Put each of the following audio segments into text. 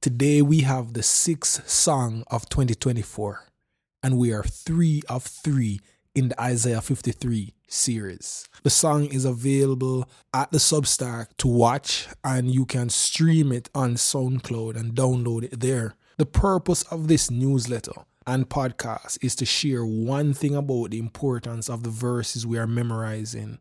Today we have the sixth song of 2024, and we are three of three in the Isaiah 53 series. The song is available at the Substack to watch, and you can stream it on SoundCloud and download it there. The purpose of this newsletter and podcast is to share one thing about the importance of the verses we are memorizing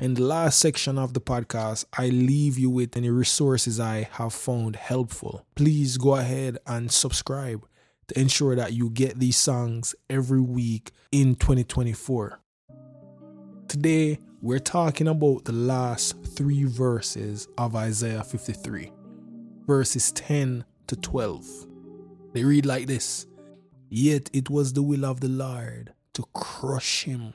in the last section of the podcast, I leave you with any resources I have found helpful. Please go ahead and subscribe to ensure that you get these songs every week in 2024. Today, we're talking about the last three verses of Isaiah 53, verses 10 to 12. They read like this Yet it was the will of the Lord to crush him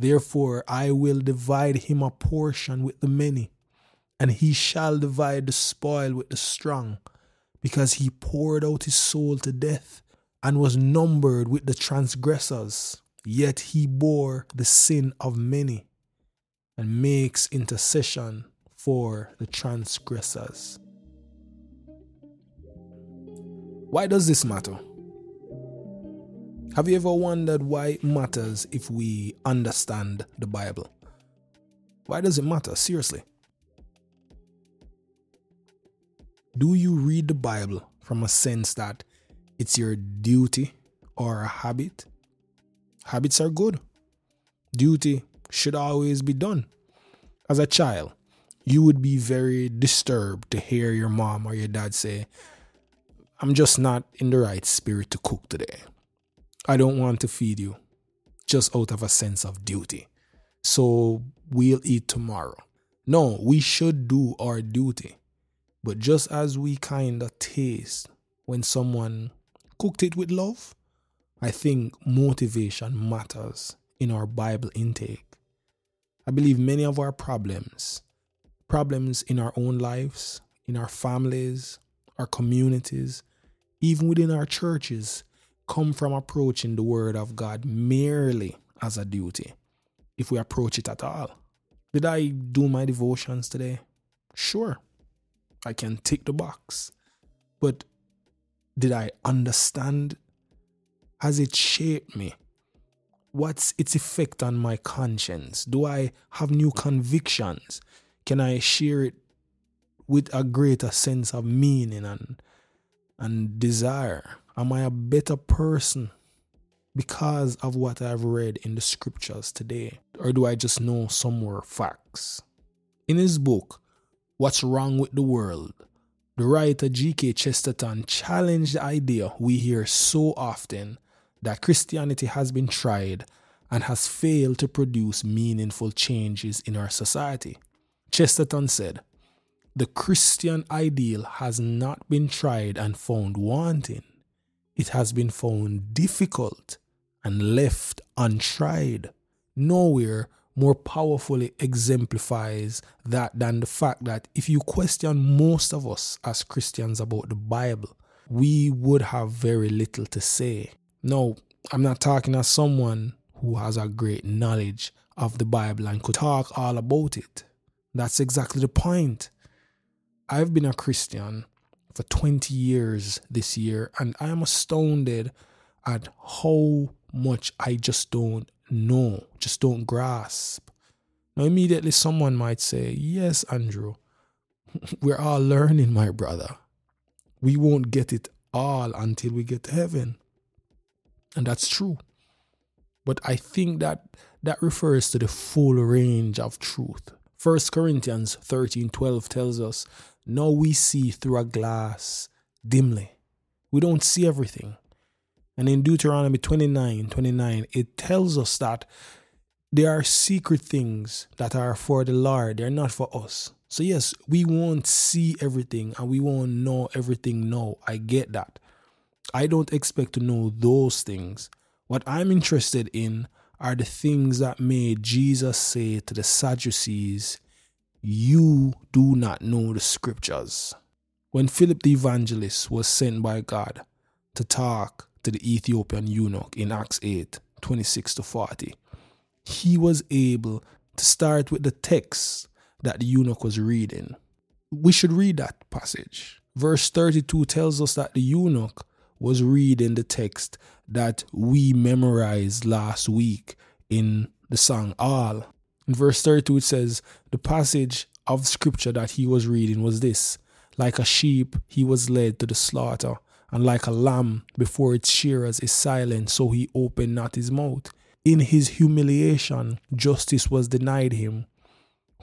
Therefore, I will divide him a portion with the many, and he shall divide the spoil with the strong, because he poured out his soul to death and was numbered with the transgressors. Yet he bore the sin of many and makes intercession for the transgressors. Why does this matter? Have you ever wondered why it matters if we understand the Bible? Why does it matter? Seriously. Do you read the Bible from a sense that it's your duty or a habit? Habits are good. Duty should always be done. As a child, you would be very disturbed to hear your mom or your dad say, I'm just not in the right spirit to cook today. I don't want to feed you just out of a sense of duty. So we'll eat tomorrow. No, we should do our duty. But just as we kind of taste when someone cooked it with love, I think motivation matters in our Bible intake. I believe many of our problems, problems in our own lives, in our families, our communities, even within our churches, come from approaching the Word of God merely as a duty, if we approach it at all. Did I do my devotions today? Sure, I can tick the box. But did I understand? Has it shaped me? What's its effect on my conscience? Do I have new convictions? Can I share it with a greater sense of meaning and and desire? Am I a better person because of what I've read in the scriptures today? Or do I just know some more facts? In his book, What's Wrong with the World, the writer G.K. Chesterton challenged the idea we hear so often that Christianity has been tried and has failed to produce meaningful changes in our society. Chesterton said, The Christian ideal has not been tried and found wanting it has been found difficult and left untried. Nowhere more powerfully exemplifies that than the fact that if you question most of us as Christians about the Bible, we would have very little to say. No, I'm not talking as someone who has a great knowledge of the Bible and could talk all about it. That's exactly the point. I've been a Christian for 20 years this year, and I am astounded at how much I just don't know, just don't grasp. Now, immediately someone might say, Yes, Andrew, we're all learning, my brother. We won't get it all until we get to heaven. And that's true. But I think that that refers to the full range of truth. 1 Corinthians 13 12 tells us now we see through a glass dimly. We don't see everything. And in Deuteronomy 29 29, it tells us that there are secret things that are for the Lord, they're not for us. So, yes, we won't see everything and we won't know everything now. I get that. I don't expect to know those things. What I'm interested in are the things that made Jesus say to the Sadducees, You do not know the scriptures. When Philip the evangelist was sent by God to talk to the Ethiopian eunuch in Acts 8 26 to 40, he was able to start with the text that the eunuch was reading. We should read that passage. Verse 32 tells us that the eunuch was reading the text that we memorized last week in the song All. In verse 32, it says, The passage of scripture that he was reading was this Like a sheep, he was led to the slaughter, and like a lamb before its shearers is silent, so he opened not his mouth. In his humiliation, justice was denied him.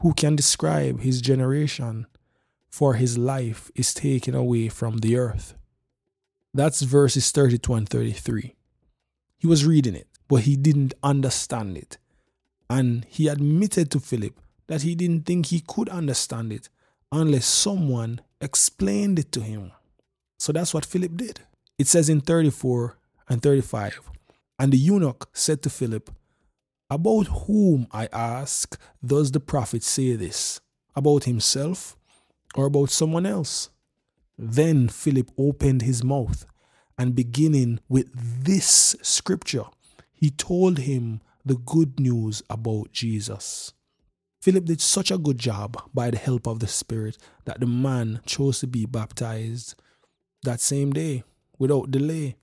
Who can describe his generation? For his life is taken away from the earth. That's verses 32 and 33. He was reading it, but he didn't understand it. And he admitted to Philip that he didn't think he could understand it unless someone explained it to him. So that's what Philip did. It says in 34 and 35 And the eunuch said to Philip, about whom, I ask, does the prophet say this? About himself or about someone else? Then Philip opened his mouth and beginning with this scripture, he told him the good news about Jesus. Philip did such a good job by the help of the Spirit that the man chose to be baptized that same day without delay.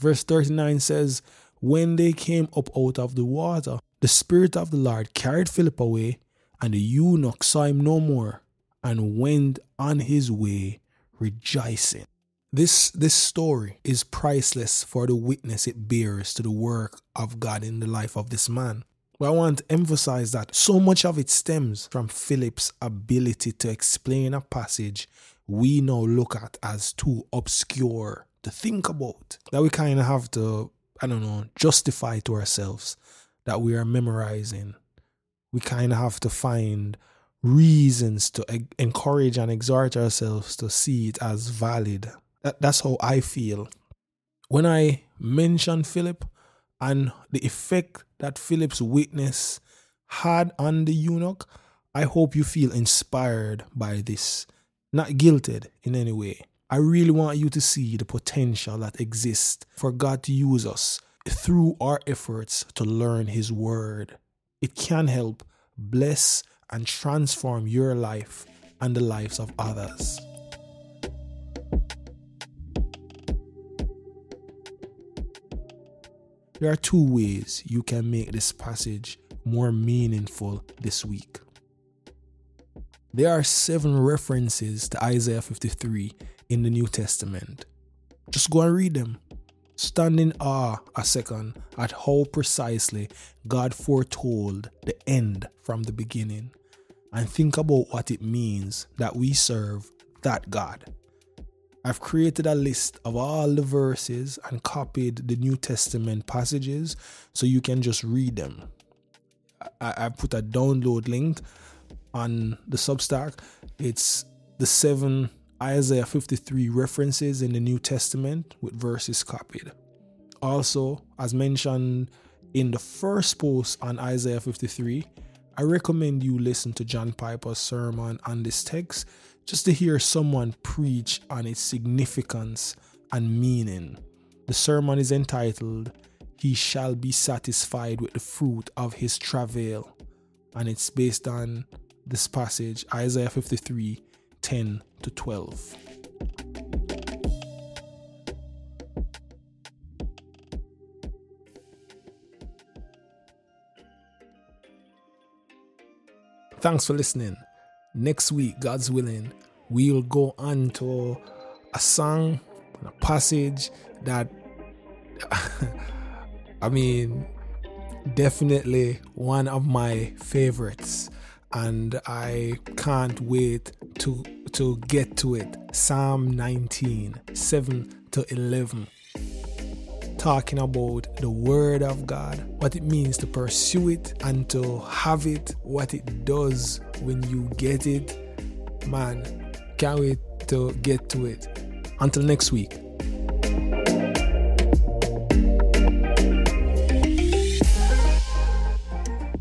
Verse 39 says, when they came up out of the water, the Spirit of the Lord carried Philip away, and the eunuch saw him no more, and went on his way rejoicing. This, this story is priceless for the witness it bears to the work of God in the life of this man. But I want to emphasize that so much of it stems from Philip's ability to explain a passage we now look at as too obscure to think about. That we kind of have to I don't know, justify to ourselves that we are memorizing. We kind of have to find reasons to encourage and exhort ourselves to see it as valid. That, that's how I feel. When I mention Philip and the effect that Philip's witness had on the eunuch, I hope you feel inspired by this, not guilted in any way. I really want you to see the potential that exists for God to use us through our efforts to learn His Word. It can help bless and transform your life and the lives of others. There are two ways you can make this passage more meaningful this week. There are seven references to Isaiah 53 in the New Testament. Just go and read them. Stand in awe a second at how precisely God foretold the end from the beginning and think about what it means that we serve that God. I've created a list of all the verses and copied the New Testament passages so you can just read them. I, I put a download link on the Substack. It's the seven Isaiah 53 references in the New Testament with verses copied. Also, as mentioned in the first post on Isaiah 53, I recommend you listen to John Piper's sermon on this text just to hear someone preach on its significance and meaning. The sermon is entitled, He Shall Be Satisfied with the Fruit of His Travail, and it's based on this passage, Isaiah 53 10 to 12. Thanks for listening. Next week, God's willing, we'll go on to a song, a passage that, I mean, definitely one of my favorites and I can't wait to to get to it. Psalm 19, 7 to 11. Talking about the Word of God, what it means to pursue it and to have it, what it does when you get it, man, can't wait to get to it. Until next week,